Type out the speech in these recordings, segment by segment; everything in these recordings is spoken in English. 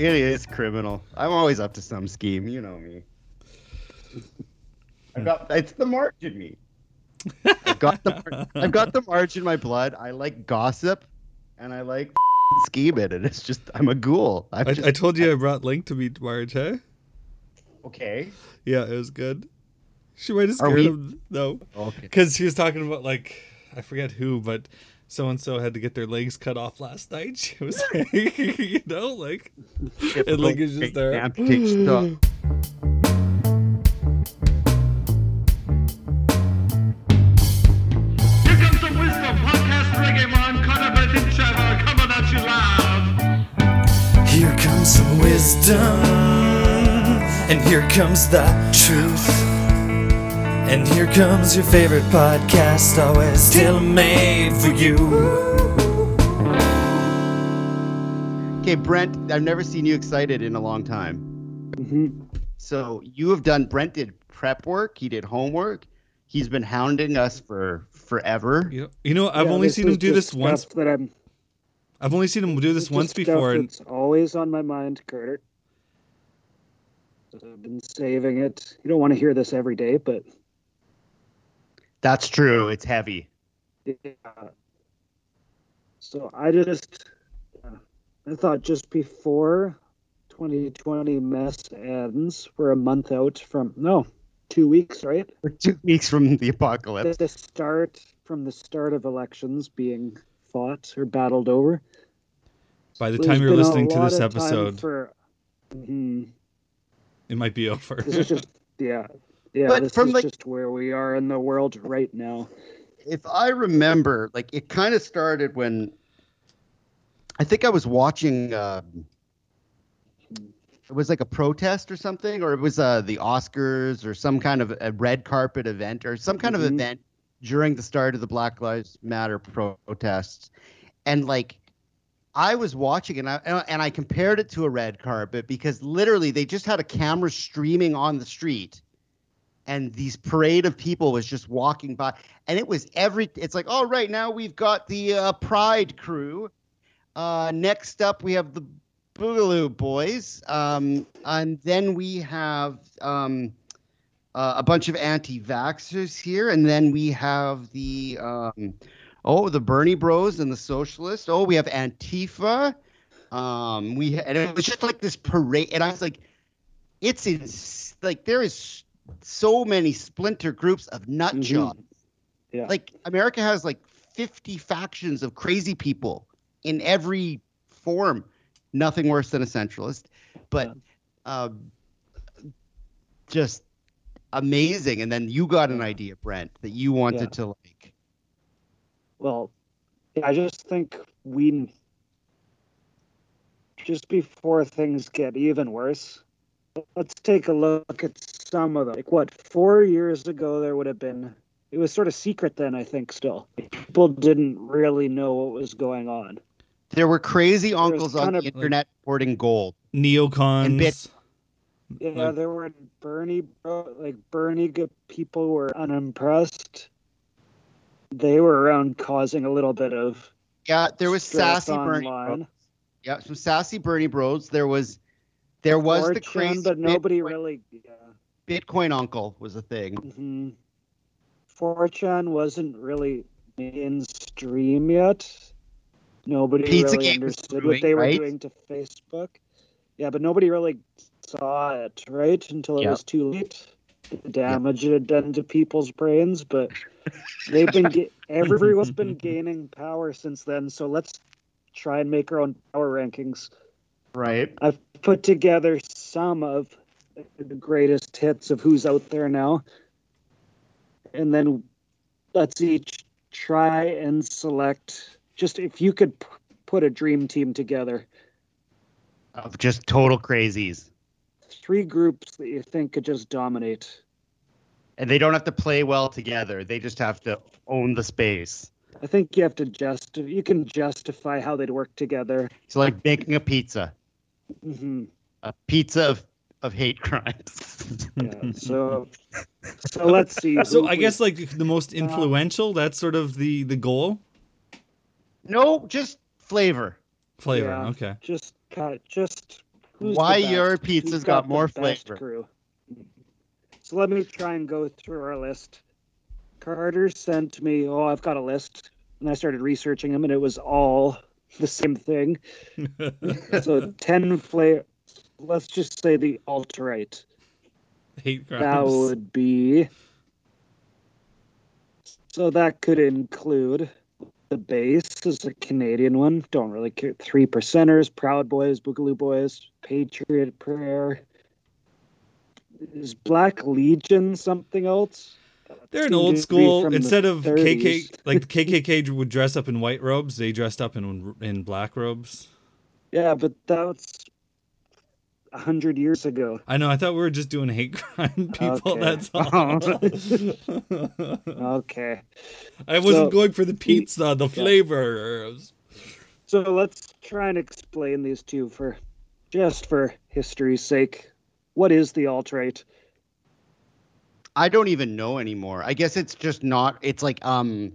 It is criminal. I'm always up to some scheme. You know me. I've got it's the march in me. I've got the I've got the march in my blood. I like gossip, and I like scheming. And it's just I'm a ghoul. I'm just, I told you I brought Link to meet Marge, hey? okay. Yeah, it was good. She might have scared we- him. No. Okay. Because she was talking about, like, I forget who, but so and so had to get their legs cut off last night. She was saying, you know, like, and Link is just there. Amputation stuff. Here comes the wisdom podcast reggae man, Connor Bennett Trevor, coming at you live. Here comes some wisdom, and here comes the truth. And here comes your favorite podcast, always tailor made for you. Okay, Brent. I've never seen you excited in a long time. Mm-hmm. So you have done. Brent did prep work. He did homework. He's been hounding us for forever. You know, you know I've Yeah, only seen him do this once. stuff That I'm, I've only seen him do this is once just stuff before, and It's always on my mind, Carter. I've been saving it. You don't want to hear this every day, but That's true. It's heavy. yeah. So I just, uh, I thought just before 2020 mess ends, we're a month out from no, two weeks, right? We're two weeks from the apocalypse. The start from the start of elections being fought or battled over. by the So time you're listening to this episode, for, Mhm. it might be over. This is just yeah, yeah. But this from, is like- just where we are in the world right now. if I remember, like it kind of started when I think I was watching. Um, it was like a protest or something, or it was uh, the Oscars or some kind of a red carpet event or some kind of Mhm. event during the start of the Black Lives Matter protests, and like I was watching and I and I compared it to a red carpet because literally they just had a camera streaming on the street and these parade of people was just walking by. And it was every it's like all right now we've got the uh, pride crew. Uh, next up we have the boogaloo boys. Um, and then we have um, uh, a bunch of anti-vaxxers here. And then we have the um, oh the bernie bros and the socialists. Oh we have antifa. Um, we and it was just like this parade. And i was like it's in, like there is so many splinter groups of nut Mhm. jobs. Yeah. Like America has like 50 factions of crazy people in every form. Nothing worse than a centralist, but um, just amazing. And then you got an idea, Brent, that you wanted Yeah. to like. Well, I just think we just before things get even worse. Let's take a look at some of them. Like what four years ago, there would have been. It was sort of secret then, I think. Still, people didn't really know what was going on. There were crazy uncles on the of- internet hoarding gold. Neocons. bit- Yeah, Like- there were Bernie, bro, like Bernie good people were unimpressed. They were around causing a little bit of Yeah, there was stress sassy Bernie. Bros. Yeah, some sassy Bernie Bros. There was, there was the 4chan, crazy, but nobody Bitcoin, really. Yeah. Bitcoin uncle was a thing. hmm 4chan wasn't really mainstream yet. Nobody Pizzagate really understood brewing, what they were right? doing to Facebook. Yeah, but nobody really saw it, right? Until it Yeah. was too late. The damage it had done to people's brains, but they've been ga- everyone's been gaining power since then. So let's try and make our own power rankings. Right. I've put together some of the greatest hits of who's out there now. And then let's each try and select just if you could p- put a dream team together, Of just total crazies. three groups that you think could just dominate. And they don't have to play well together. They just have to own the space. I think you have to just you can justify how they'd work together. It's like baking a pizza. hmm A pizza of, of hate crimes. Yeah. So so let's see. So I we- guess like the most um, influential. That's sort of the the goal. no, just flavor. Flavor. Yeah. Okay. just kind of just Who's Why your Who's pizza's got the more flavor? Crew? So let me try and go through our list. Carter sent me. Oh, I've got a list, and I started researching them, and it was all the same thing. So ten flavor. Let's just say the alt right. Hate crimes. That would be. So that could include the base is a Canadian one. Don't really care. Three percenters, Proud Boys, Boogaloo Boys, Patriot Prayer. Is Black Legion something else? They're an old school. Instead of KK, like the KKK would dress up in white robes, they dressed up in in black robes. Yeah, but that's hundred years ago. I know. I thought we were just doing hate crime people. Okay. That's all. Okay. I wasn't So- going for the pizza, the flavors. So let's try and explain these two for just for history's sake. What is the alt right? I don't even know anymore. I guess it's just not. It's like um,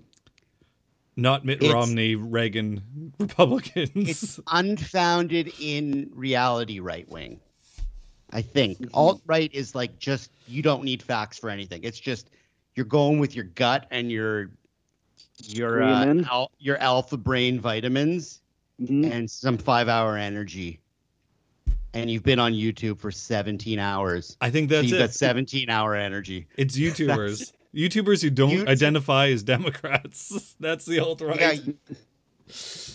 Not Mitt It's- Romney, Reagan, Republicans. it's unfounded in reality right wing. I think Mhm. alt right is like just you don't need facts for anything. It's just you're going with your gut and your your uh, al- your alpha brain vitamins Mhm. and some five hour energy. And you've been on YouTube for 17 hours. I think So that's you've got 17 hour energy. It's YouTubers. YouTubers who don't YouTube- identify as Democrats. That's the alt right. Yeah,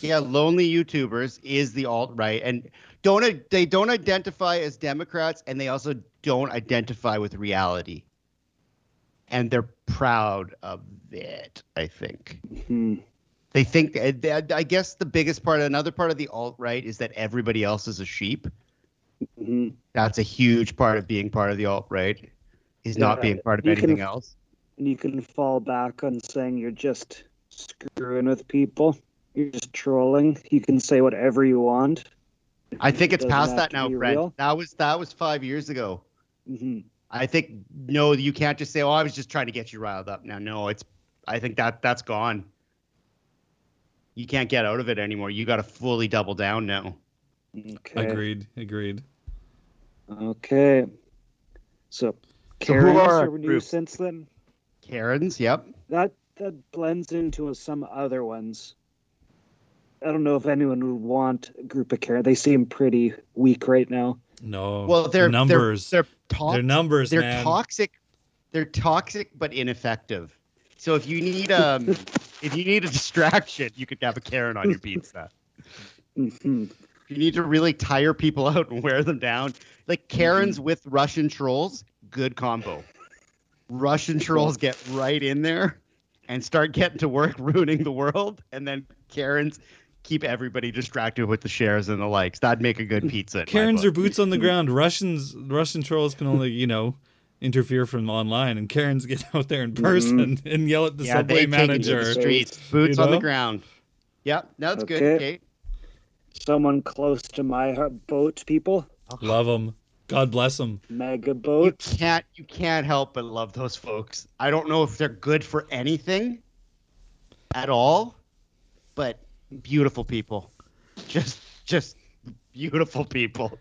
yeah, lonely YouTubers is the alt right, and don't they don't identify as Democrats, and they also don't identify with reality, and they're proud of it. I think Mhm. they think. I guess the biggest part, another part of the alt right, is that everybody else is a sheep. Mhm. That's a huge part of being part of the alt right, is not being part of you anything can- else. And you can fall back on saying you're just screwing with people. You're just trolling. You can say whatever you want. I think it's Doesn't past that now, be Brent. real. That was that was five years ago. hmm I think no, you can't just say, "Oh, I was just trying to get you riled up." Now, no, it's. I think that that's gone. You can't get out of it anymore. You got to fully double down now. Okay. Agreed. Agreed. Okay. So, So who Karens are our are new groups? since then. Karens, yep. That that blends into some other ones. I don't know if anyone would want a group of Karen. They seem pretty weak right now. No. Well, they're numbers. They're, They're, they're, numbers, they're man. toxic. They're toxic but ineffective. So if you need um, if you need a distraction, you could have a Karen on your pizza. hmm you need to really tire people out and wear them down. Like Karens with Russian trolls, good combo. Russian trolls get right in there and start getting to work ruining the world, and then Karens keep everybody distracted with the shares and the likes. That'd make a good pizza. Karens book. are boots on the ground. Russians, Russian trolls can only, you know, interfere from online, and Karens get out there in mm-hmm. person and yell at the yeah, subway they take it to manager. the streets, boots You on the ground. Yep, that's good. Okay. Kate. Someone close to my heart, boat people, Love them. God bless them. MAGA You boat. can't you can't help but love those folks. I don't know if they're good for anything at all, but beautiful people. Just just beautiful people.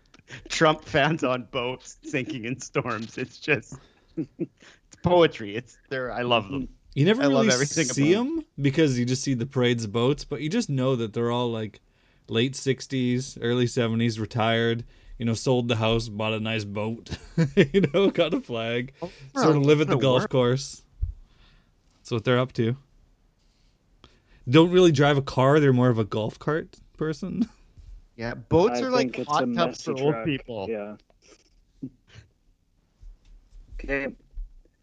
Trump fans on boats sinking in storms. It's just it's poetry. It's there I love them. You never I love really everything see them because you just see the parades of boats, but you just know that they're all like late 60s, early 70s, retired. You know, sold the house, bought a nice boat. you know, got a flag. Oh, sort of live at the golf work. course. That's what they're up to. Don't really drive a car. They're more of a golf cart person. Yeah, boats I are like hot tubs for old people. Yeah. Okay.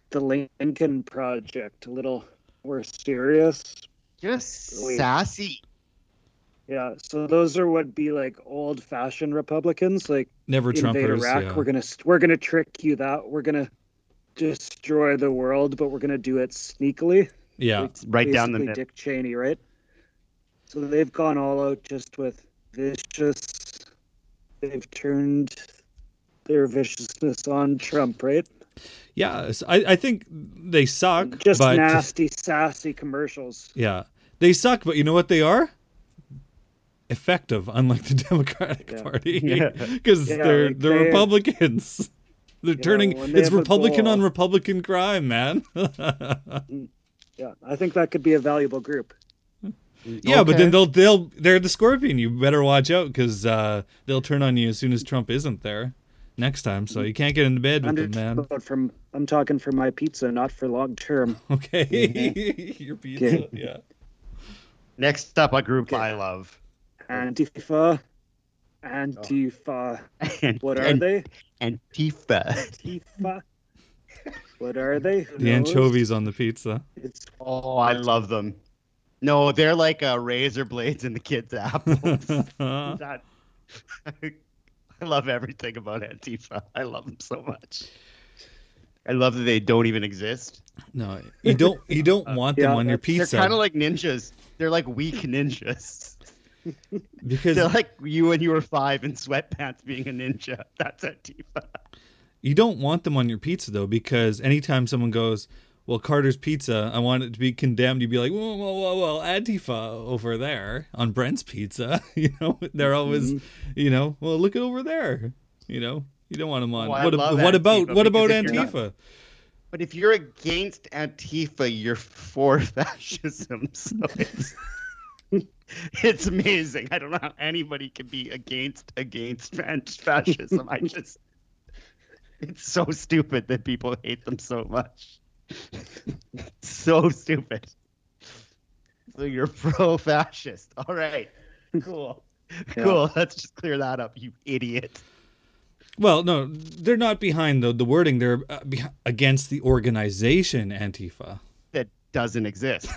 The Lincoln Project, a little more serious. Just Wait. sassy. Yeah, so those are what be like old-fashioned Republicans, like Never invade Trumpers. Iraq. yeah. We're gonna we're gonna trick you that we're gonna destroy the world, but we're gonna do it sneakily. Yeah. Like, right down the middle. Dick Cheney, right? So they've gone all out just with vicious. They've turned their viciousness on Trump, right? Yeah. I, I think they suck. Just but, nasty, sassy commercials. Yeah. They suck, but you know what they are? effective, unlike the Democratic Yeah. Party, because Yeah, they're like they're they- Republicans. They're turning. when they It's Republican on Republican crime, man. Mm. Yeah, I think that could be a valuable group. Yeah, but then they'll they'll they're the scorpion. You better watch out because uh, they'll turn on you as soon as Trump isn't there next time. So you can't get into bed with them, man. But from I'm talking for my pizza, not for long term. Okay, your pizza. Okay. Yeah. Next up, a group Okay. I love. Antifa, Antifa. And, What are and, they? Antifa. Antifa. What are they? Who The knows? anchovies on the pizza. It's Oh, I love them. No, they're like uh, razor blades in the kids' apples. that, I love everything about Antifa. I love them so much. I love that they don't even exist. no, you don't. You don't want them yeah, on your that's- pizza They're kind of like ninjas. They're like weak ninjas. because They're like you when you were five in sweatpants being a ninja. That's Antifa. You don't want them on your pizza though, because anytime someone goes, "Well, Carter's Pizza, I want it to be condemned," you'd be like, "Whoa, whoa, whoa, whoa, Antifa over there on Brent's Pizza." You know, they're always, Mm-hmm. you know, well, look at over there. You know, you don't want them on. I what, love what about Antifa what about not- Antifa? But if you're against Antifa, you're for fascism. So it's, it's amazing. I don't know how anybody can be against against fascism. I just it's so stupid that people hate them so much. so stupid. So you're pro-fascist. All right. Cool. Yeah. Cool. Let's just clear that up, you idiot. Well, no, they're not behind the the wording. They're uh, be- against the organization Antifa. That doesn't exist.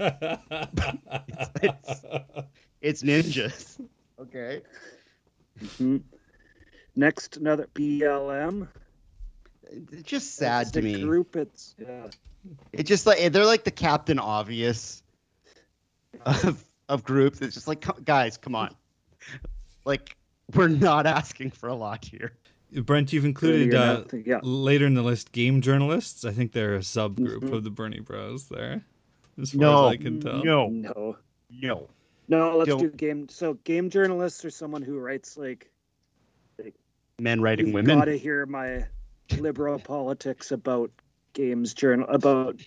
it's, it's ninjas. Okay. Mhm. Next, another BLM. It's just sad It's to a me. Group. It's yeah. It's just like they're like the Captain Obvious of of groups. It's just like, co- guys, come on. Like, we're not asking for a lot here. Brent, you've included uh, yeah. later in the list game journalists. I think they're a subgroup Mhm. of the Bernie Bros. There, as far No, as I can tell. no, No. no. No, let's Don't- do game. So, game journalists are someone who writes like, Men writing "You've women. got to hear my liberal politics about games journal about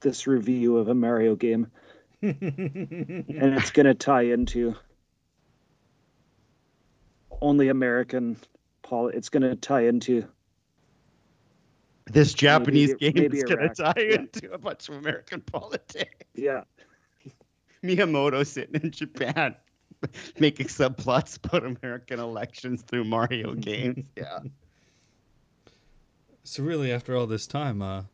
this review of a Mario game, and it's gonna tie into only American pol. It's gonna tie into This Japanese Maybe- game maybe is going to tie yeah. into a bunch of American politics. yeah. Miyamoto sitting in Japan making subplots about American elections through Mario games. Yeah. So really, after all this time, uh,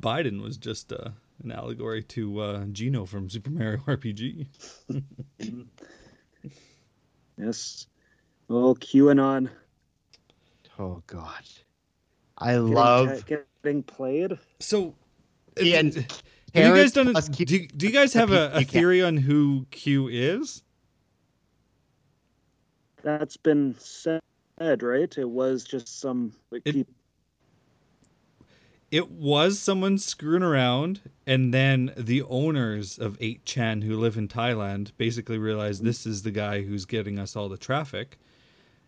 Biden was just uh, an allegory to uh, Geno from Super Mario RPG. Yes. Well, QAnon Oh God. I getting, love getting played. So, Yeah, and have you guys done it? keep- Do, do you guys have a, a theory on who Q is? That's been said, right? It was just some like It- peop- It was someone screwing around, and then the owners of 8chan who live in Thailand basically realized this is the guy who's getting us all the traffic.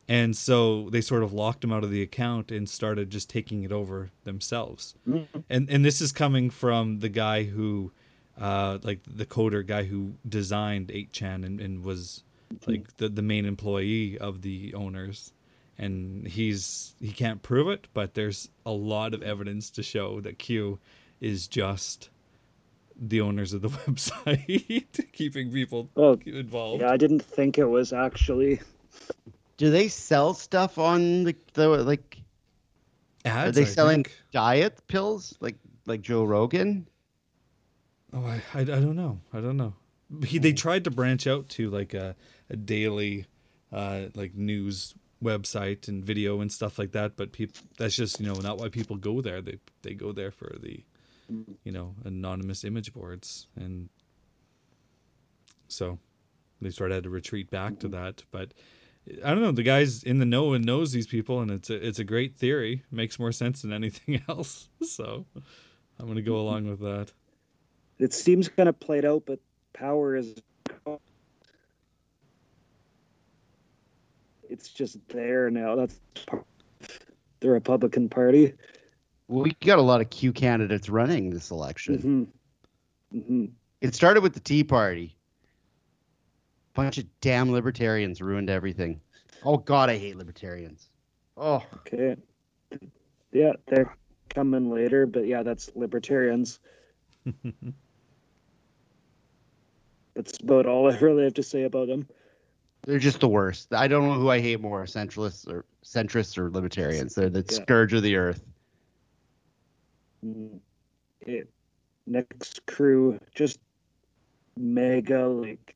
And so they sort of locked him out of the account and started just taking it over themselves. And and this is coming from the guy who uh like the coder guy who designed 8chan and, and was like the, the main employee of the owners and he's he can't prove it but there's a lot of evidence to show that q is just the owners of the website keeping people Oh, involved yeah. I didn't think it was actually. Do they sell stuff on the, the like? Ads, are they I selling think. diet pills like like Joe Rogan? oh I, I, I don't know i don't know he, they tried to branch out to like a, a daily uh like news website and video and stuff like that but people that's just you know not why people go there they they go there for the you know anonymous image boards and so they sort of had to retreat back to that but I don't know. The guy's in the know and knows these people, and it's a, it's a great theory. Makes more sense than anything else. So I'm going to go along with that. It seems kind of played out, but power is. It's just there now. That's the Republican Party. We got a lot of Q candidates running this election. Mm-hmm. Mm-hmm. It started with the Tea Party. Bunch of damn libertarians ruined everything. Oh God, I hate libertarians. Oh, Okay. Yeah, they're coming later, but yeah, that's libertarians. That's about all I really have to say about them. they're just the worst. I don't know who I hate more, centralists or centrists or libertarians. They're the Yeah. scourge of the earth. Mm. Okay. Next crew, just mega like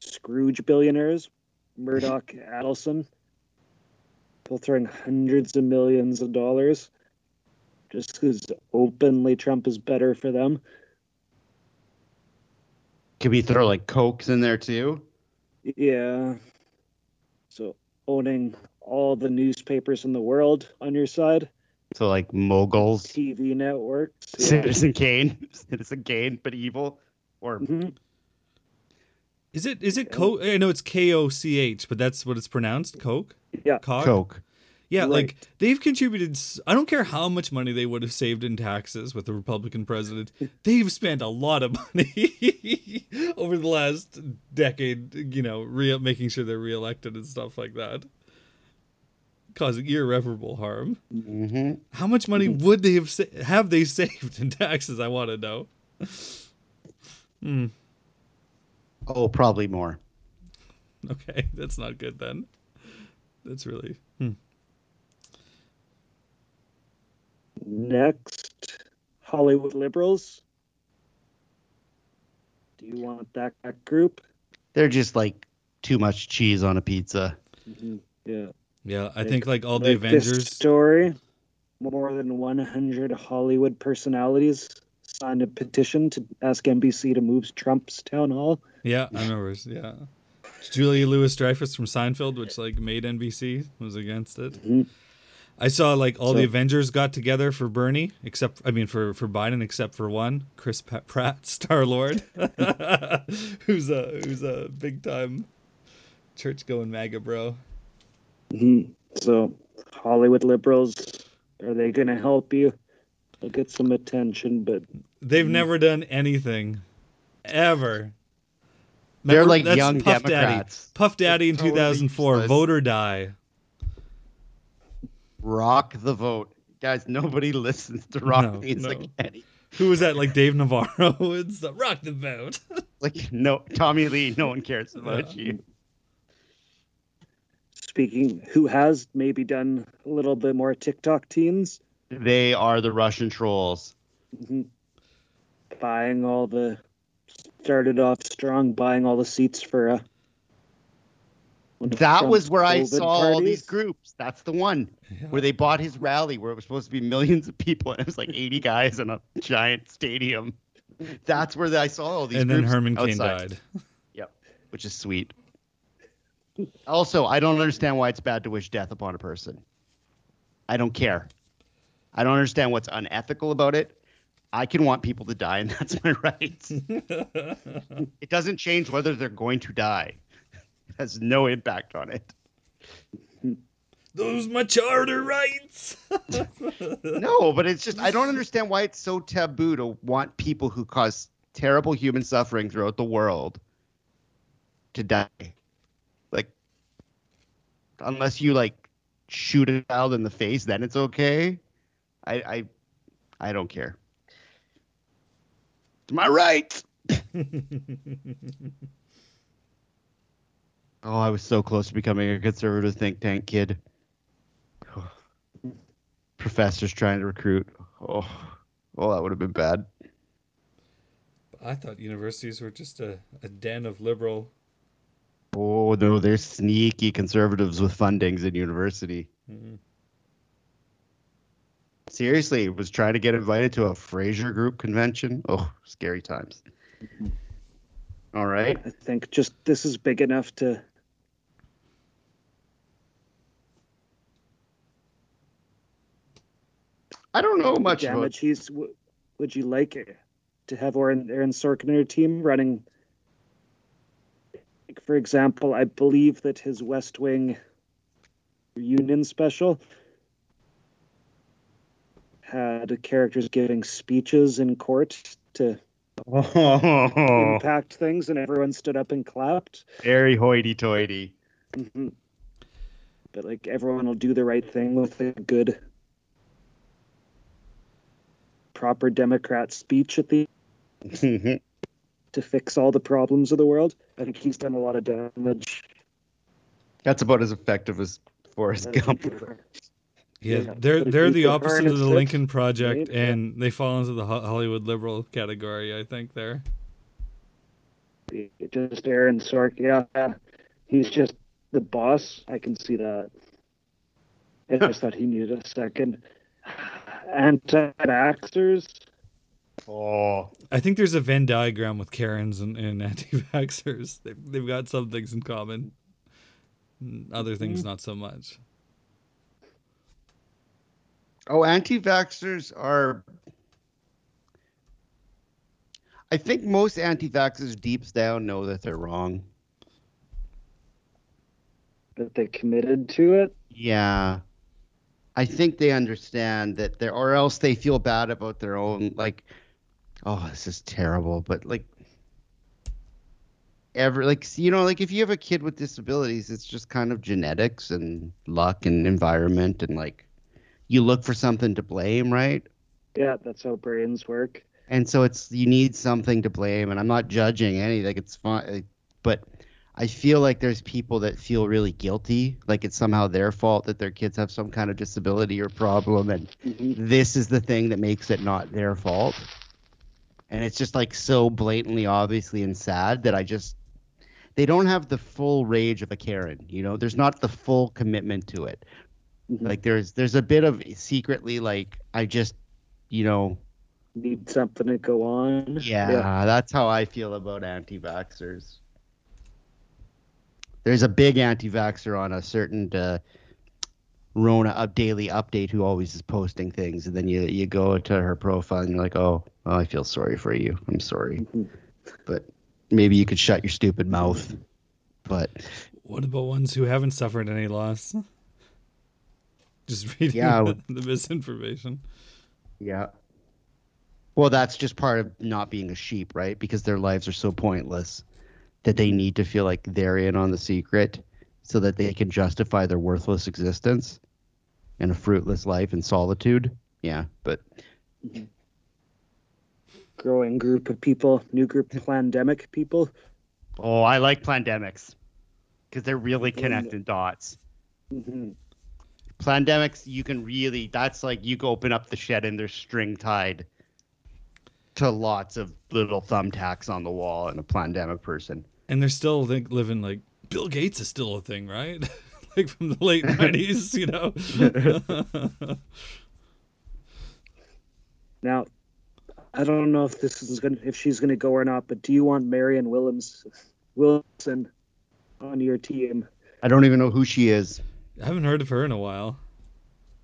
Scrooge billionaires, Murdoch, Adelson, both throwing hundreds of millions of dollars, just because openly Trump is better for them. Could we throw like Kochs in there too? Yeah. So owning all the newspapers in the world on your side, So like moguls, TV networks. Yeah. Citizen Kane, Citizen Kane, but evil, or Mhm. Is it is it Coke? I know it's K O C H, but that's what it's pronounced. Coke. Yeah. Cog? coke. Yeah, like they've contributed. I don't care how much money they would have saved in taxes with the Republican president. They've spent a lot of money over the last decade. You know, re- making sure they're reelected and stuff like that, causing irreparable harm. hmm How much money would they have sa- have they saved in taxes? I want to know. Hmm. Oh, probably more. Okay, that's not good then. That's really. Hmm. Next, Hollywood liberals. Do you want that, that group? They're just like too much cheese on a pizza. Yeah. Yeah, I Like- think like all the Like this Avengers. story. More than 100 Hollywood personalities signed a petition to ask NBC to move Trump's town hall. Yeah, I remember. Yeah, Julia Louis Dreyfus from Seinfeld, which like made NBC, was against it. Mhm. I saw like all the Avengers got together for Bernie, except I mean for for Biden, except for one, Chris Pratt, Star Lord, who's a who's a big time church going MAGA bro. Mhm. So, Hollywood liberals, are they going to help you? They'll get some attention, but They've Mm. never done anything, ever. They're like young Puff Democrats. Daddy. Puff Daddy in totally 2004, useless. vote or die. Rock the vote, guys. Nobody listens to rock No, music. no. any- Who was that? Like Dave Navarro and stuff. Rock the vote. Like no, Tommy Lee. No one cares about Yeah. you. speaking, who has maybe done a little bit more TikTok teens? They are the Russian trolls. Mhm. Buying all the, started off strong, buying all the seats for uh, one of That was Trump's where I COVID saw all these groups. That's the one where they bought his rally, where it was supposed to be millions of people, and it was like 80 guys in a giant stadium. That's where I saw all these. Groups. And then groups Herman Cain died. Yep, which is sweet. Also, I don't understand why it's bad to wish death upon a person. I don't care. I don't understand what's unethical about it. I can want people to die, and that's my right. it doesn't change whether they're going to die. It has no impact on it. Those my charter rights. No, but it's just I don't understand why it's so taboo to want people who cause terrible human suffering throughout the world to die. Like unless you like shoot a child in the face, then it's okay. I I I don't care. It's my right. Oh, I was so close to becoming a conservative think tank kid. Professors trying to recruit. Oh, oh, that would have been bad. I thought universities were just a, a den of liberal. Oh no, there's sneaky conservatives with fundings in university. Mhm. Seriously, was trying to get invited to a Fraser Group convention. Oh, scary times. All right. I think just this is big enough to I don't know much about. He's. Would you like it to have Aaron, Aaron Sorkin on your team running? Like, for example, I believe that his West Wing reunion special had characters giving speeches in court to Oh, impact things, and everyone stood up and clapped. very hoity-toity. hmm But like everyone will do the right thing with a good, proper Democrat speech at the to fix all the problems of the world. I think he's done a lot of damage. That's about as effective as Forrest Gump. Yeah, Yeah, they're they're the opposite of the Lincoln Project, right? Yeah. and they fall into the Hollywood liberal category. I think there. Just Aaron Sorkin, yeah, he's just the boss. I can see that. I just thought he needed a second. Anti-vaxxers. Oh, I think there's a Venn diagram with Karens and, and anti-vaxxers. They've, they've got some things in common. Mm, Other things, not so much. Oh, anti-vaxxers are. I think most anti-vaxxers deep down know that they're wrong. that they committed to it. Yeah. I think they understand that they're, or else they feel bad about their own, like, oh, this is terrible. But, like, ever, like, you know, like if you have a kid with disabilities, it's just kind of genetics and luck and environment. And, like, you look for something to blame, right? Yeah, that's how brains work. And so it's, you need something to blame. And I'm not judging anything. Like it's fine. But I feel like there's people that feel really guilty, like it's somehow their fault that their kids have some kind of disability or problem, and Mhm. this is the thing that makes it not their fault. And it's just like so blatantly, obviously, and sad that I just they don't have the full rage of a Karen. You know, there's not the full commitment to it. Mhm. Like there's there's a bit of secretly like I just, you know, Need something to go on. yeah, that's how I feel about anti-vaxxers. There's a big anti-vaxxer on a certain uh, Rona up daily update who always is posting things, and then you you go to her profile and you're like, oh, oh I feel sorry for you. I'm sorry, Mhm. but maybe you could shut your stupid mouth. But What about ones who haven't suffered any loss? Just reading Yeah, the, the misinformation. yeah. Well, that's just part of not being a sheep, right? Because their lives are so pointless that they need to feel like they're in on the secret so that they can justify their worthless existence and a fruitless life in solitude. Yeah, but Growing group of people, new group, of pandemic people. oh, I like pandemics because they're really connecting dots. hmm Pandemics, you can really, that's like you can open up the shed and there's string tied to lots of little thumbtacks on the wall and a pandemic person. And they're still think, living like Bill Gates is still a thing, right? like from the late nineties, you know. Now, I don't know if this is gonna if she's gonna go or not, but do you want Marianne Williams Wilson on your team? I don't even know who she is. I haven't heard of her in a while.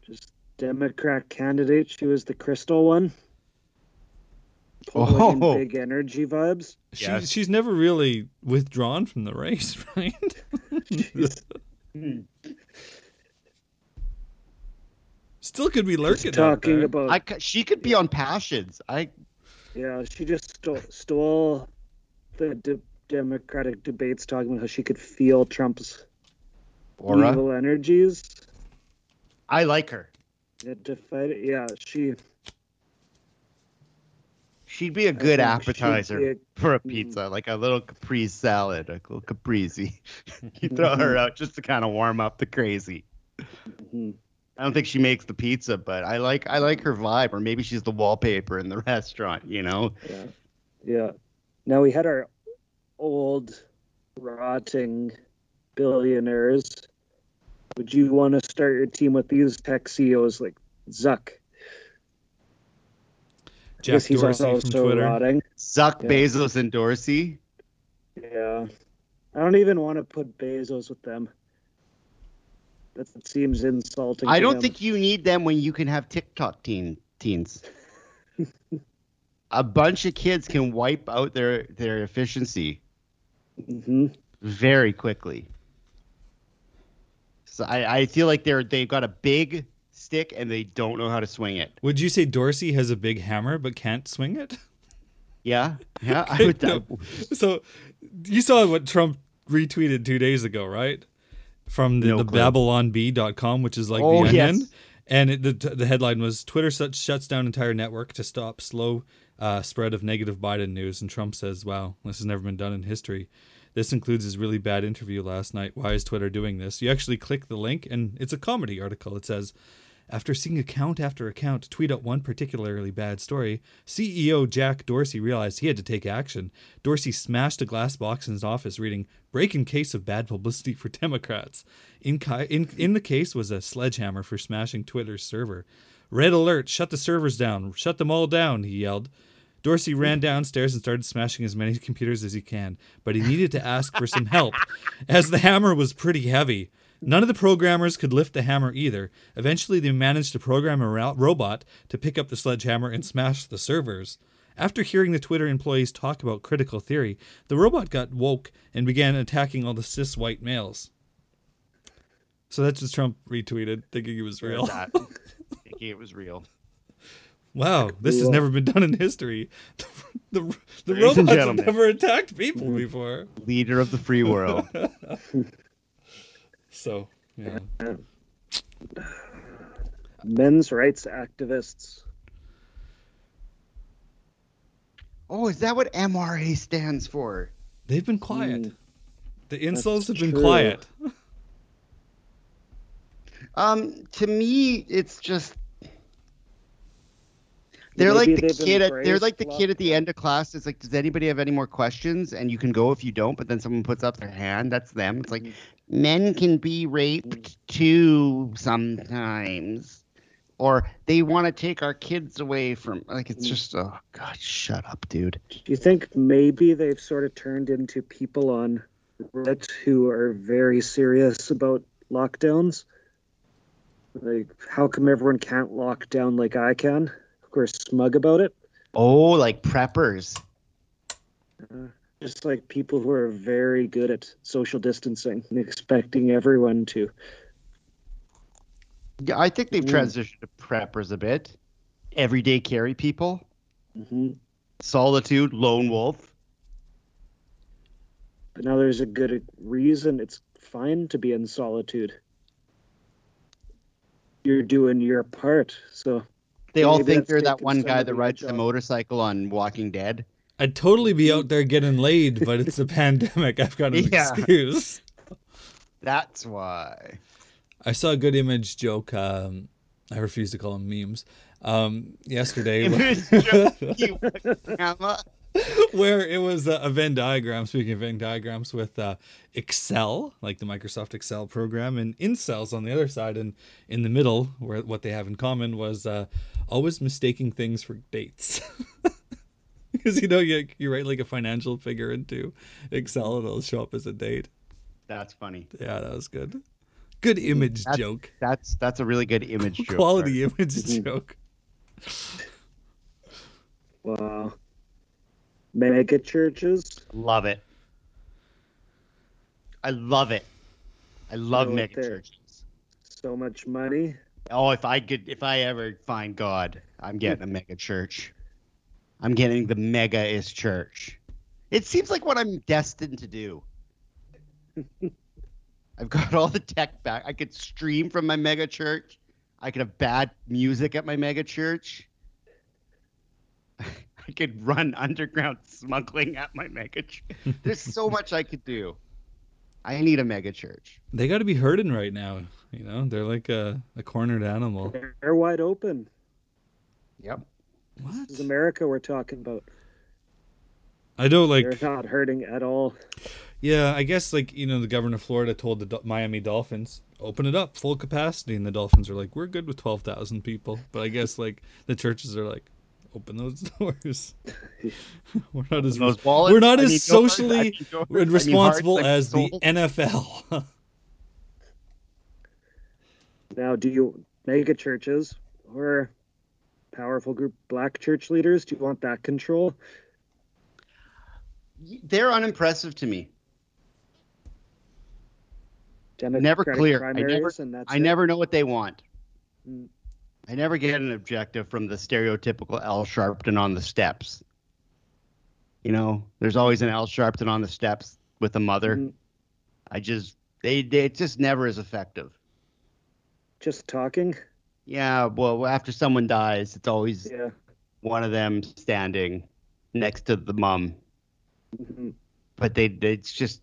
Just Democrat candidate. She was the crystal one. Pulling Oh. big energy vibes. She, Yes. She's never really withdrawn from the race, right? Still could be lurking Just out talking there. about I, c- she could be on passions. I yeah, she just stole, stole the de- Democratic debates, talking about how she could feel Trump's aura. evil energies. I like her. It yeah, she She'd be a good appetizer a- for a Mhm. pizza, like a little caprese salad, a little caprese. you throw her out just to kind of warm up the crazy. mhm. I don't think she makes the pizza, but I like I like her vibe, or maybe she's the wallpaper in the restaurant. You know, Yeah. Yeah. Now we had our old rotting billionaires. Would you want to start your team with these tech CEOs like Zuck? Jeff he's Dorsey also from Twitter. rotting. Zuck, Yeah. Bezos, and Dorsey. Yeah. I don't even want to put Bezos with them. That seems insulting. I to don't him. think you need them when you can have TikTok teen teens. a bunch of kids can wipe out their their efficiency Mhm. very quickly. So I, I feel like they're they've got a big stick and they don't know how to swing it. Would you say Dorsey has a big hammer but can't swing it? Yeah, yeah. I would. No. So you saw what Trump retweeted two days ago, right? From the, No the babylonbee.com, which is like Oh, the onion. yes. And it, the, the headline was Twitter such shuts down entire network to stop slow uh, spread of negative Biden news. And Trump says, wow, this has never been done in history. This includes his really bad interview last night. Why is Twitter doing this? You actually click the link, and it's a comedy article. It says, after seeing account after account tweet out one particularly bad story, CEO Jack Dorsey realized he had to take action. Dorsey smashed a glass box in his office, reading "Break in case of bad publicity for Democrats." In, ki- in in the case was a sledgehammer for smashing Twitter's server. Red alert! Shut the servers down! Shut them all down! He yelled. Dorsey ran downstairs and started smashing as many computers as he can, but he needed to ask for some help, as the hammer was pretty heavy. None of the programmers could lift the hammer either. Eventually, they managed to program a ro- robot to pick up the sledgehammer and smash the servers. After hearing the Twitter employees talk about critical theory, the robot got woke and began attacking all the cis white males. So that's just Trump retweeted, thinking it was real. Thinking it was real. Wow, this has never been done in history. The, the, the robots have never attacked people before. Leader of the free world. So, yeah. Men's rights activists. oh, is that what MRA stands for? They've been quiet. Mm, The insults have been true. quiet. Um, to me, it's just they're Maybe like the kid. At, they're like the kid at the end of class. It's like, does anybody have any more questions? And you can go if you don't. But then someone puts up their hand. That's them. It's like mm-hmm. men can be raped mm-hmm. too sometimes, or they want to take our kids away from. Like it's mm. just oh god, shut up, dude. Do you think maybe they've sort of turned into people on Reddit who are very serious about lockdowns? Like, how come everyone can't lock down like I can? Course, smug about it. Oh, like preppers. Just like people who are very good at social distancing and expecting everyone to. Yeah, I think they've Mm. transitioned to preppers a bit. Everyday carry people. hmm Solitude, lone wolf. But now there's a good reason it's fine to be in solitude. You're doing your part, so They all Maybe think that's they're that one guy that rides the motorcycle on Walking Dead. I'd totally be out there getting laid, but it's a pandemic. I've got an Yeah. excuse. That's why. I saw a good image joke. Um, I refuse to call them memes. Um, yesterday, Image joke, you grandma. where it was a, a Venn diagram. Speaking of Venn diagrams, with uh, Excel, like the Microsoft Excel program, and incels on the other side, and in the middle, where what they have in common was uh, always mistaking things for dates. Because you know you you write like a financial figure into Excel, and it'll show up as a date. That's funny. Yeah, that was good. Good image That's- joke. That's that's a really good image joke. Quality image joke. wow. Mega churches. Love it. I love it. I love out mega there. churches. So much money. Oh, if I could, if I ever find God, I'm getting a mega church. I'm getting the mega is church. It seems like what I'm destined to do. I've got all the tech back. I could stream from my mega church. I could have bad music at my mega church. I could run underground smuggling at my mega church. There's so much I could do. I need a mega church. They got to be hurting right now. You know, they're like a, a cornered animal. They're wide open. Yep. What? This is America we're talking about. I don't like. They're not hurting at all. Yeah, I guess like you know the governor of Florida told the Dol- Miami Dolphins open it up full capacity, and the Dolphins are like we're good with twelve thousand people. But I guess like the churches are like open those doors. we're not as Those wallets, we're not I as mean, doors, socially doors, responsible hearts, as the. NFL. Now, do you mega churches or powerful group black church leaders? Do you want that control? they're unimpressive to me. Democratic Never clear. I never- and that's I never know what they want. Mm. I never get an objective from the stereotypical Al Sharpton on the steps. You know, there's always an Al Sharpton on the steps with a mother. Mhm. I just they they it's just never as effective. Just talking. Yeah, well, after someone dies, it's always Yeah. one of them standing next to the mum. Mhm. But they, they it's just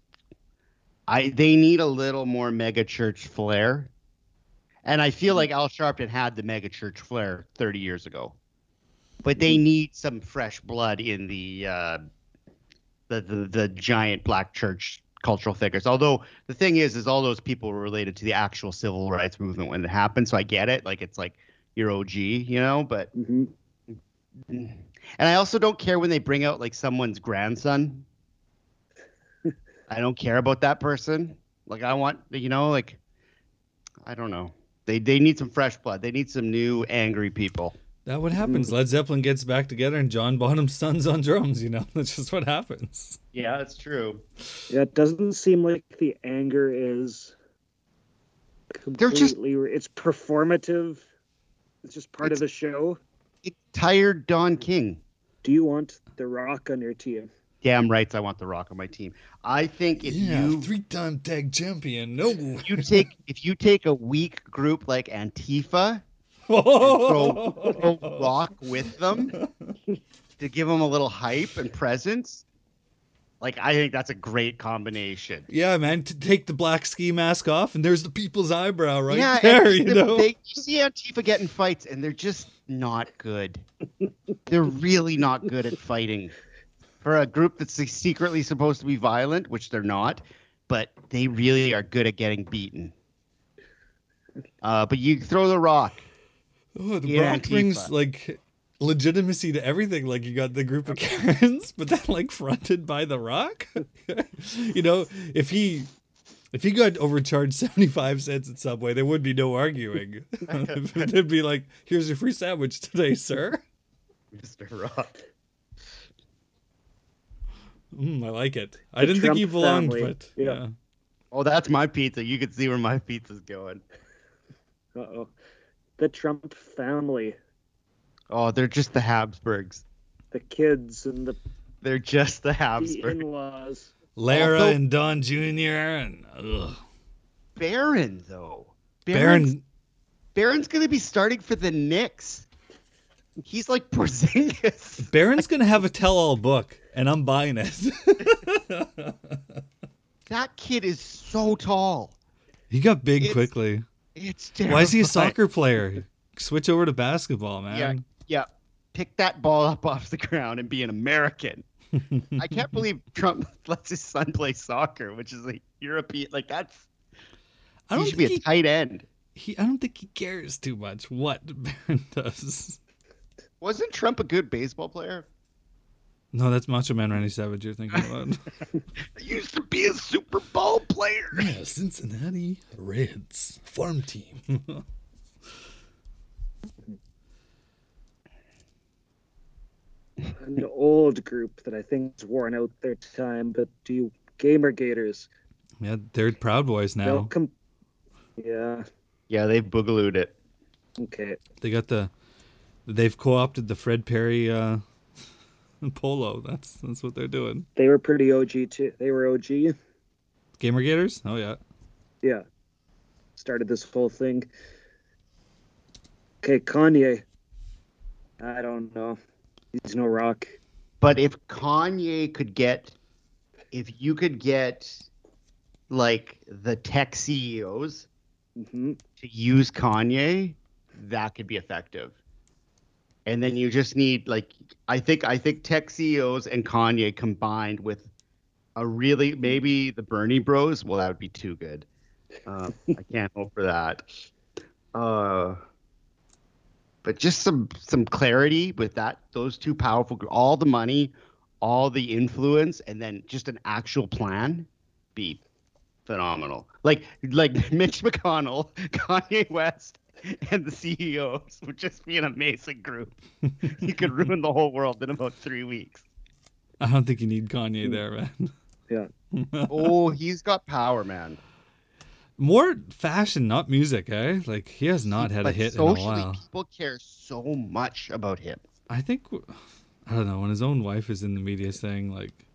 I they need a little more mega church flair. And I feel like Al Sharpton had the mega church flair 30 years ago. But they need some fresh blood in the uh the the, the giant black church cultural figures. Although the thing is is all those people were related to the actual civil rights movement when it happened, so I get it. Like it's like your OG, you know, but Mhm. and I also don't care when they bring out like someone's grandson. I don't care about that person. Like I want, you know, like I don't know. They they need some fresh blood. They need some new angry people. That what happens. Hmm. Led Zeppelin gets back together and John Bonham's son's on drums. You know, that's just what happens. Yeah, that's true. Yeah, it doesn't seem like the anger is They're just- It's performative. It's just part of the show. It tired Don King. Do you want The Rock on your team? Damn rights, I want the Rock on my team. I think if you three-time tag champion. No. you take if you take a weak group like Antifa throw, throw Rock with them to give them a little hype and presence. Like I think that's a great combination. Yeah, man. To take the black ski mask off, and there's the people's eyebrow right yeah, there. You they- know. they, you see Antifa getting fights, and they're just not good. they're really not good at fighting. For a group that's secretly supposed to be violent, which they're not, but they really are good at getting beaten. Uh, but you throw the rock. Oh, the Yeah, Rock brings like legitimacy to everything. Like you got the group of Karens, but then like fronted by the Rock. you know, if he if he got overcharged seventy five cents at Subway, there would be no arguing. It'd be like, "Here's your free sandwich today, sir." Mr. Rock. Mm, I like it. I didn't think he belonged, family. but Yeah. yeah. Oh, that's my pizza. You can see where my pizza's going. Uh oh. The Trump family, Oh, they're just the Habsburgs. the kids, and the, They're just the the Habsburgs. uh, in-laws. Lara Also- and Don Jr. and ugh. Barron, though. Barron's, Barron. Barron's going to be starting for the Knicks. He's like Porzingis. Barron's gonna have a tell-all book, and I'm buying it. That kid is so tall. he got big It's quickly. It's terrifying. Why is he a soccer player? Switch over to basketball, man. Yeah, yeah. Pick that ball up off the ground and be an American. I can't believe Trump lets his son play soccer, which is like European. Like that's I he don't should be a he, tight end. he. I don't think he cares too much what Barron does. Wasn't Trump a good baseball player? No, that's Macho Man Randy Savage you're thinking about. I used to be a Super Bowl player. yeah, Cincinnati Reds farm team. An old group that I think has worn out their time, but do you Gamergaters? yeah, they're Proud Boys now. They'll com- yeah. Yeah, they've boogalooed it. Okay. They got the. They've co-opted the Fred Perry uh, polo. That's that's what they're doing. They were pretty OG too. They were OG. Gamergaters? Oh yeah. Yeah. Started this whole thing. Okay, Kanye. I don't know. He's no rock. But if Kanye could get, if you could get, like the tech CEOs hmm to use Kanye, that could be effective. And then you just need like I think I think tech CEOs and Kanye combined with a really maybe the Bernie Bros. Well, that would be too good. Uh, I can't hope for that. Uh, but just some some clarity with that those two powerful all the money, all the influence, and then just an actual plan, be phenomenal. Like like Mitch McConnell, Kanye West, and the CEOs would just be an amazing group. you could ruin the whole world in about three weeks. I don't think you need Kanye there, man. Yeah. Oh, he's got power, man. More fashion, not music, eh? Like he has not had a But hit in a while. people care so much about him. I think I don't know when his own wife is in the media saying like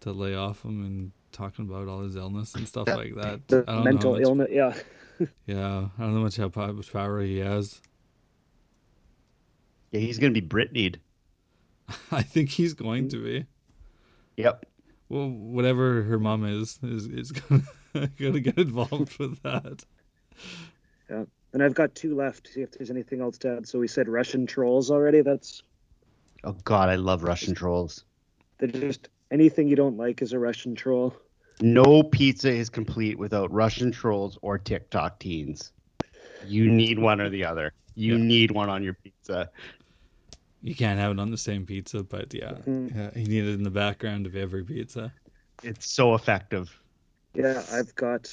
to lay off him and talking about all his illness and stuff like that. The I don't mental know illness. Yeah. Yeah, I don't know much how po- much power he has. Yeah, he's gonna be Britneyed. I think he's going to be. Yep. Well, whatever her mom is is is gonna gonna get involved with that. Yeah. And I've got two left. See if there's anything else to add. So we said Russian trolls already. That's Oh God, I love Russian trolls. they're just anything you don't like is a Russian troll. No pizza is complete without Russian trolls or TikTok teens. You need one or the other. You Yeah. need one on your pizza. You can't have it on the same pizza, but yeah, Mhm. yeah you need it in the background of every pizza. It's so effective. Yeah, I've got.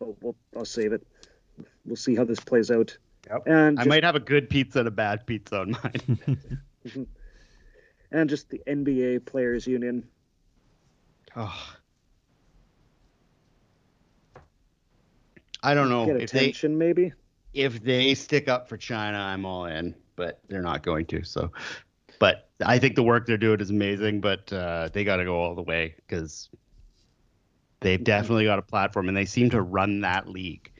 Oh, well, I'll save it. We'll see how this plays out. Yep. And I just, might have a good pizza and a bad pizza on mine. and just the NBA Players Union. Oh. I don't know if they attention, maybe. if they stick up for China, I'm all in, but they're not going to. So, but I think the work they're doing is amazing, but uh, they got to go all the way because they've definitely got a platform and they seem to run that league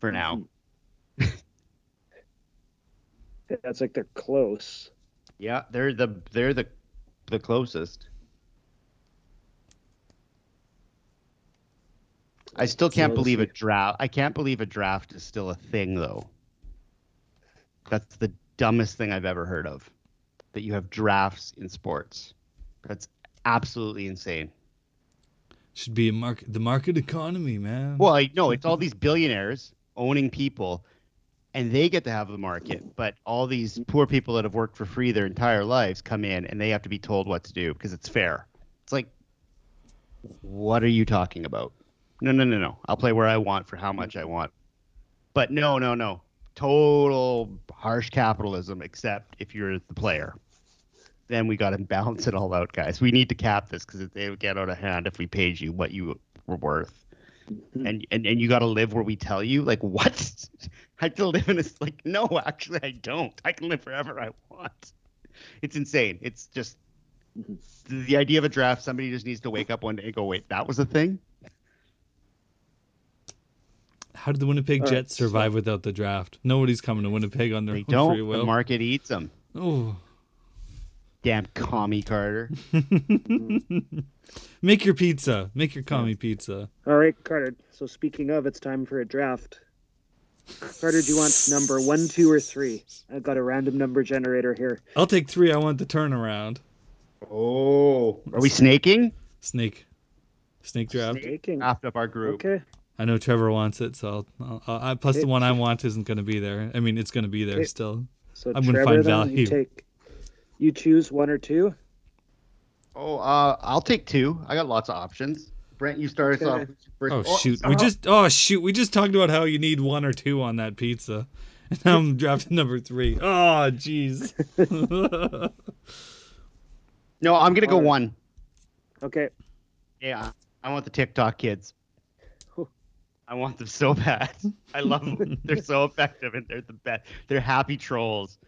for now. That's like they're close. Yeah, they're the they're the the closest. I still can't believe a draft. I can't believe a draft is still a thing though. That's the dumbest thing I've ever heard of. That you have drafts in sports. That's absolutely insane. Should be a market, the market economy, man. Well, I know it's all these billionaires owning people, and they get to have the market. But all these poor people that have worked for free their entire lives come in, and they have to be told what to do because it's fair. It's like, what are you talking about? No, no, no, no. I'll play where I want for how mm-hmm. much I want. But no, no, no. Total harsh capitalism, except if you're the player. Then we got to balance it all out, guys. We need to cap this because they would get out of hand if we paid you what you were worth mm-hmm. and and, and you got to live where we tell you like what i have to live in this like no actually i don't i can live wherever i want it's insane it's just the, the idea of a draft somebody just needs to wake up one day and go wait that was a thing How did the Winnipeg All right, Jets survive without the draft? Nobody's coming to Winnipeg on their they own don't free the market eats them oh. damn commie carter Make your pizza. Make your commie pizza. All right, Carter. So speaking of, it's time for a draft. Carter, do you want number one, two, or three? I've got a random number generator here. I'll take three. I want the turnaround. oh are we snaking Snake. Snake draft. Snaking. half of our group Okay. I know Trevor wants it, so I'll, I'll, I, plus the one I want isn't going to be there. I mean, it's going to be there Okay. still. So I'm gonna Trevor, find then, value. you take. You choose one or two. oh uh i'll take two i got lots of options brent you start us Okay. off first. Oh shoot, we uh, just oh shoot, we just talked about how you need one or two on that pizza, and now I'm drafting number three. Oh jeez. no i'm gonna go Alright. one Okay. Yeah, I want the TikTok kids. Whew. I want them so bad. I love them. they're so effective and they're the best. They're happy trolls.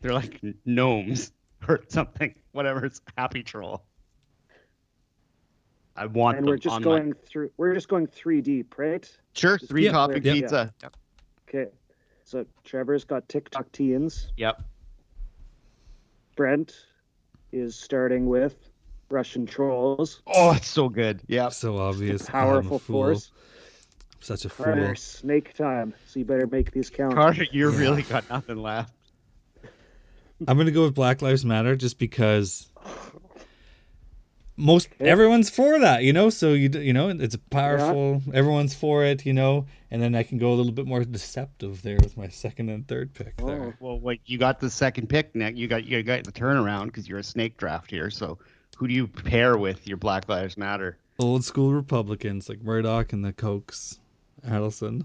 They're like gnomes or something. Whatever. It's happy troll. I want And we're just on going my through. We're just going three deep, right? sure three Yep. topping Yep. pizza. Okay. So Trevor's got TikTok teens. Yep. Brent is starting with Russian trolls. Oh, it's so good. Yep. so obvious. I'm Powerful fool. force. I'm such a Carter, fool. snake time. So you better make these count. Carter, you really got nothing left. I'm gonna go with Black Lives Matter just because most Okay. everyone's for that, you know. So you you know it's powerful. Everyone's for it, you know. And then I can go a little bit more deceptive there with my second and third pick Oh. there. Well, wait, you got the second pick, Nick. You got you got the turnaround because you're a snake draft here. So, who do you pair with your Black Lives Matter? Old school Republicans like Murdoch and the Kochs, Adelson.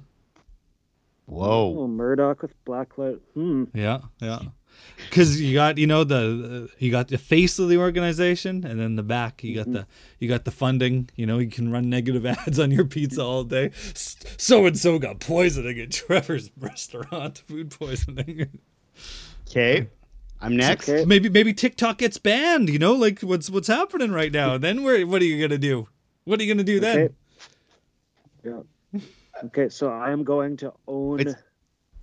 Whoa. Oh, Murdoch with Blacklight. Hmm. Yeah, yeah. Because you got you know the you got the face of the organization, and then the back you got Mhm. the you got the funding. You know you can run negative ads on your pizza all day. So and so got poisoning at Trevor's restaurant, food poisoning. Okay. I'm next. Okay. maybe maybe TikTok gets banned. You know like what's what's happening right now. Then where what are you gonna do? What are you gonna do then? Yeah. Okay, so I am going to own It's-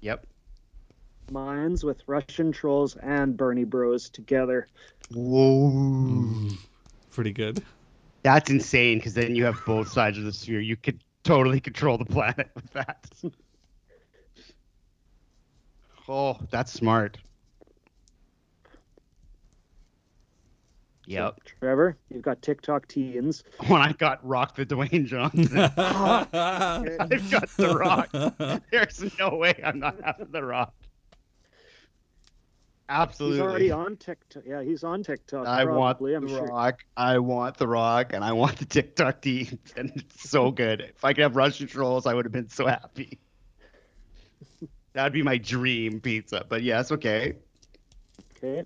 Yep. mines with Russian trolls and Bernie Bros together. Whoa. Pretty good. That's insane because then you have both sides of the sphere. You could totally control the planet with that. Oh, that's smart. Yep. Trevor, you've got TikTok teens. When I got Rock the Dwayne Johnson, I've got The Rock. There's no way I'm not having The Rock. Absolutely. He's already on TikTok. Yeah, he's on TikTok. I want probably, the I'm sure. Rock. I want the Rock, and I want the TikTok team, and it's so good. If I could have Russian trolls, I would have been so happy. That'd be my dream pizza. But yes, okay. Okay.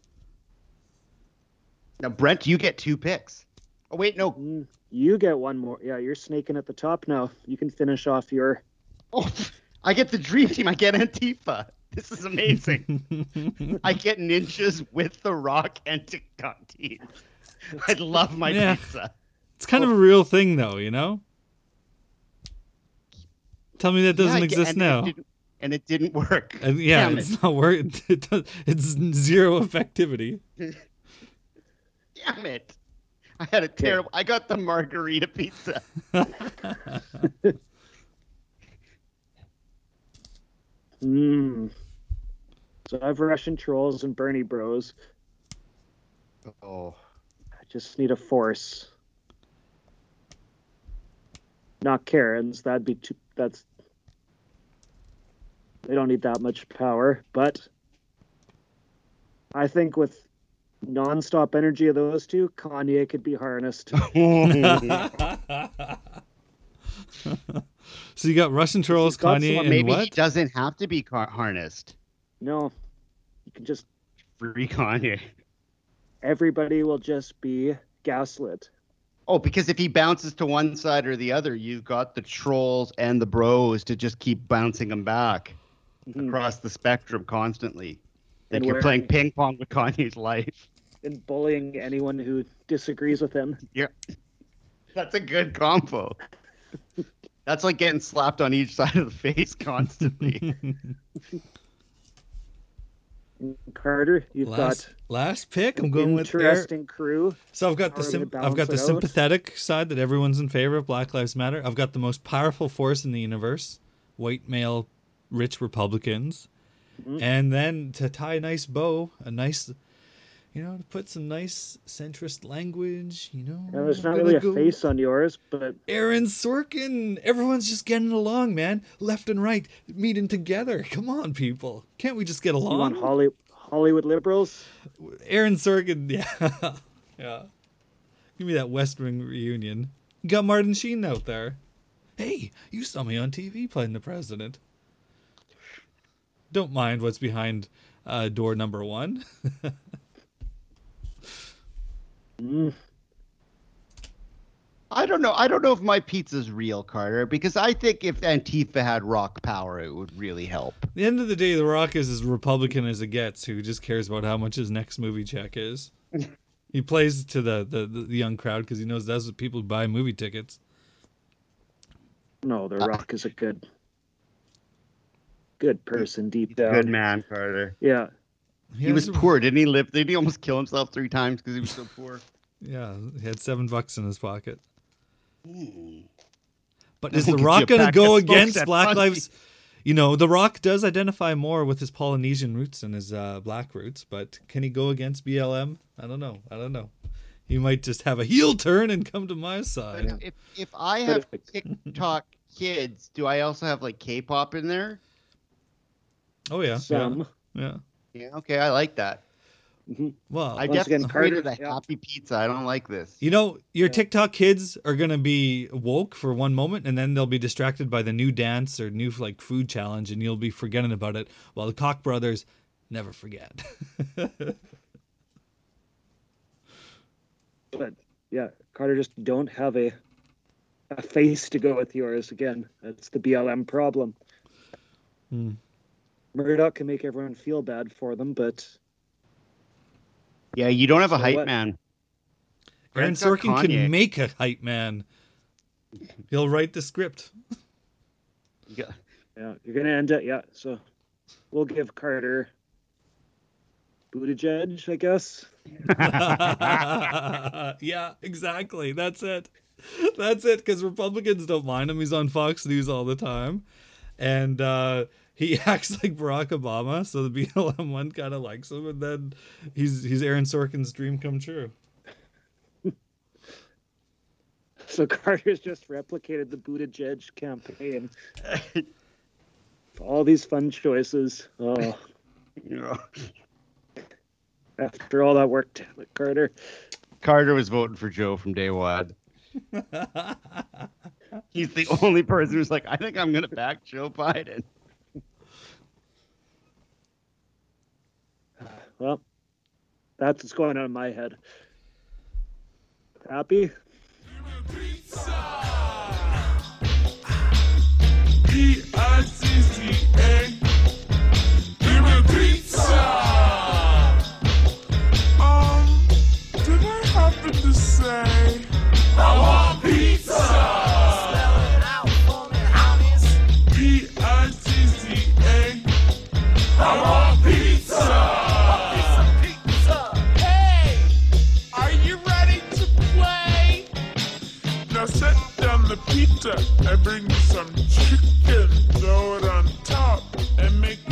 Now, Brent, you get two picks. Oh wait, no. Mm, You get one more. Yeah, you're snaking at the top now. You can finish off your. Oh, I get the dream team. I get Antifa. This is amazing. I get ninjas with the Rock and TikTok team. I love my Yeah. pizza. It's kind of a real thing, though, you know. Tell me that doesn't I get- exist and now. It and it didn't work. And yeah, Damn it's not working. It does, it's zero effectivity. Damn it. I had a terrible. I got the margarita pizza. Mm. So I have Russian trolls and Bernie Bros. Oh. I just need a force. Not Karens. That'd be too. That's. They don't need that much power, but I think with nonstop energy of those two, Kanye could be harnessed. so you got Russian trolls, He's got Kanye, some- and Maybe he what? doesn't have to be car- harnessed. no, you can just. Free Kanye. Everybody will just be gaslit. Oh, because if he bounces to one side or the other, you've got the trolls and the bros to just keep bouncing him back Mhm. across the spectrum constantly. Like And you're playing ping pong with Kanye's life. And bullying anyone who disagrees with him. Yeah. That's a good combo. That's like getting slapped on each side of the face constantly. Carter, you've last, last pick. I'm going with Air. interesting crew. So I've got How the sim- I've got the out? sympathetic side that everyone's in favor of Black Lives Matter. I've got the most powerful force in the universe, white male, rich Republicans, Mhm. and then to tie a nice bow, a nice, you know, to put some nice centrist language. You know, Now, there's not really a go face on yours, but Aaron Sorkin. Everyone's just getting along, man. Left and right meeting together. Come on, people. Can't we just get you want along? Holly, Hollywood liberals? Aaron Sorkin, yeah, yeah. Give me that West Wing reunion. You got Martin Sheen out there. Hey, you saw me on TV playing the president. Don't mind what's behind uh, door number one. Mm, I don't know. I don't know if my pizza's real, Carter, because I think if Antifa had rock power, it would really help. At the end of the day, The Rock is as Republican as it gets, who just cares about how much his next movie check is. he plays to the, the, the young crowd because he knows that's what people who buy movie tickets. no, The Uh, Rock is a good, good person deep down. Good man, Carter. Yeah, He was has- poor, didn't he? Live? Did he almost kill himself three times because he was so poor? Yeah, he had seven bucks in his pocket. Hmm. But is The Rock going to go against Black Bungie. Lives? You know, The Rock does identify more with his Polynesian roots and his uh, black roots, but can he go against BLM? I don't know. I don't know. He might just have a heel turn and come to my But side. if if I have TikTok kids, do I also have like K-pop in there? Oh yeah, some. yeah, yeah. Yeah. Okay, I like that. Mhm. Well, I Once again, definitely Carter- created a yeah. happy pizza. I don't like this. you know, your Yeah. TikTok kids are gonna be woke for one moment, and then they'll be distracted by the new dance or new like food challenge, and you'll be forgetting about it. While the Koch brothers never forget. But yeah, Carter, just don't have a a face to go with yours again. That's the BLM problem. Hmm. Murdoch can make everyone feel bad for them, but Yeah, you don't have a So hype what? man. Aaron Brent's Sorkin can make a hype man. He'll write the script. Yeah. yeah, you're gonna end up yeah. So we'll give Carter Buttigieg, I guess. yeah, exactly. That's it. That's it. Because Republicans don't mind him. He's on Fox News all the time, and uh, he acts like Barack Obama. So the BLM one kind of likes him, and then he's he's Aaron Sorkin's dream come true. So Carter's just replicated the Buttigieg campaign. All these fun choices. Oh, Yeah. after all that work, damn Carter. Carter was voting for Joe from day one. He's the only person who's like, I think I'm gonna back Joe Biden. Well, that's what's going on in my head. Happy? Um, did I happen to say I bring you some chicken, throw it on top, and make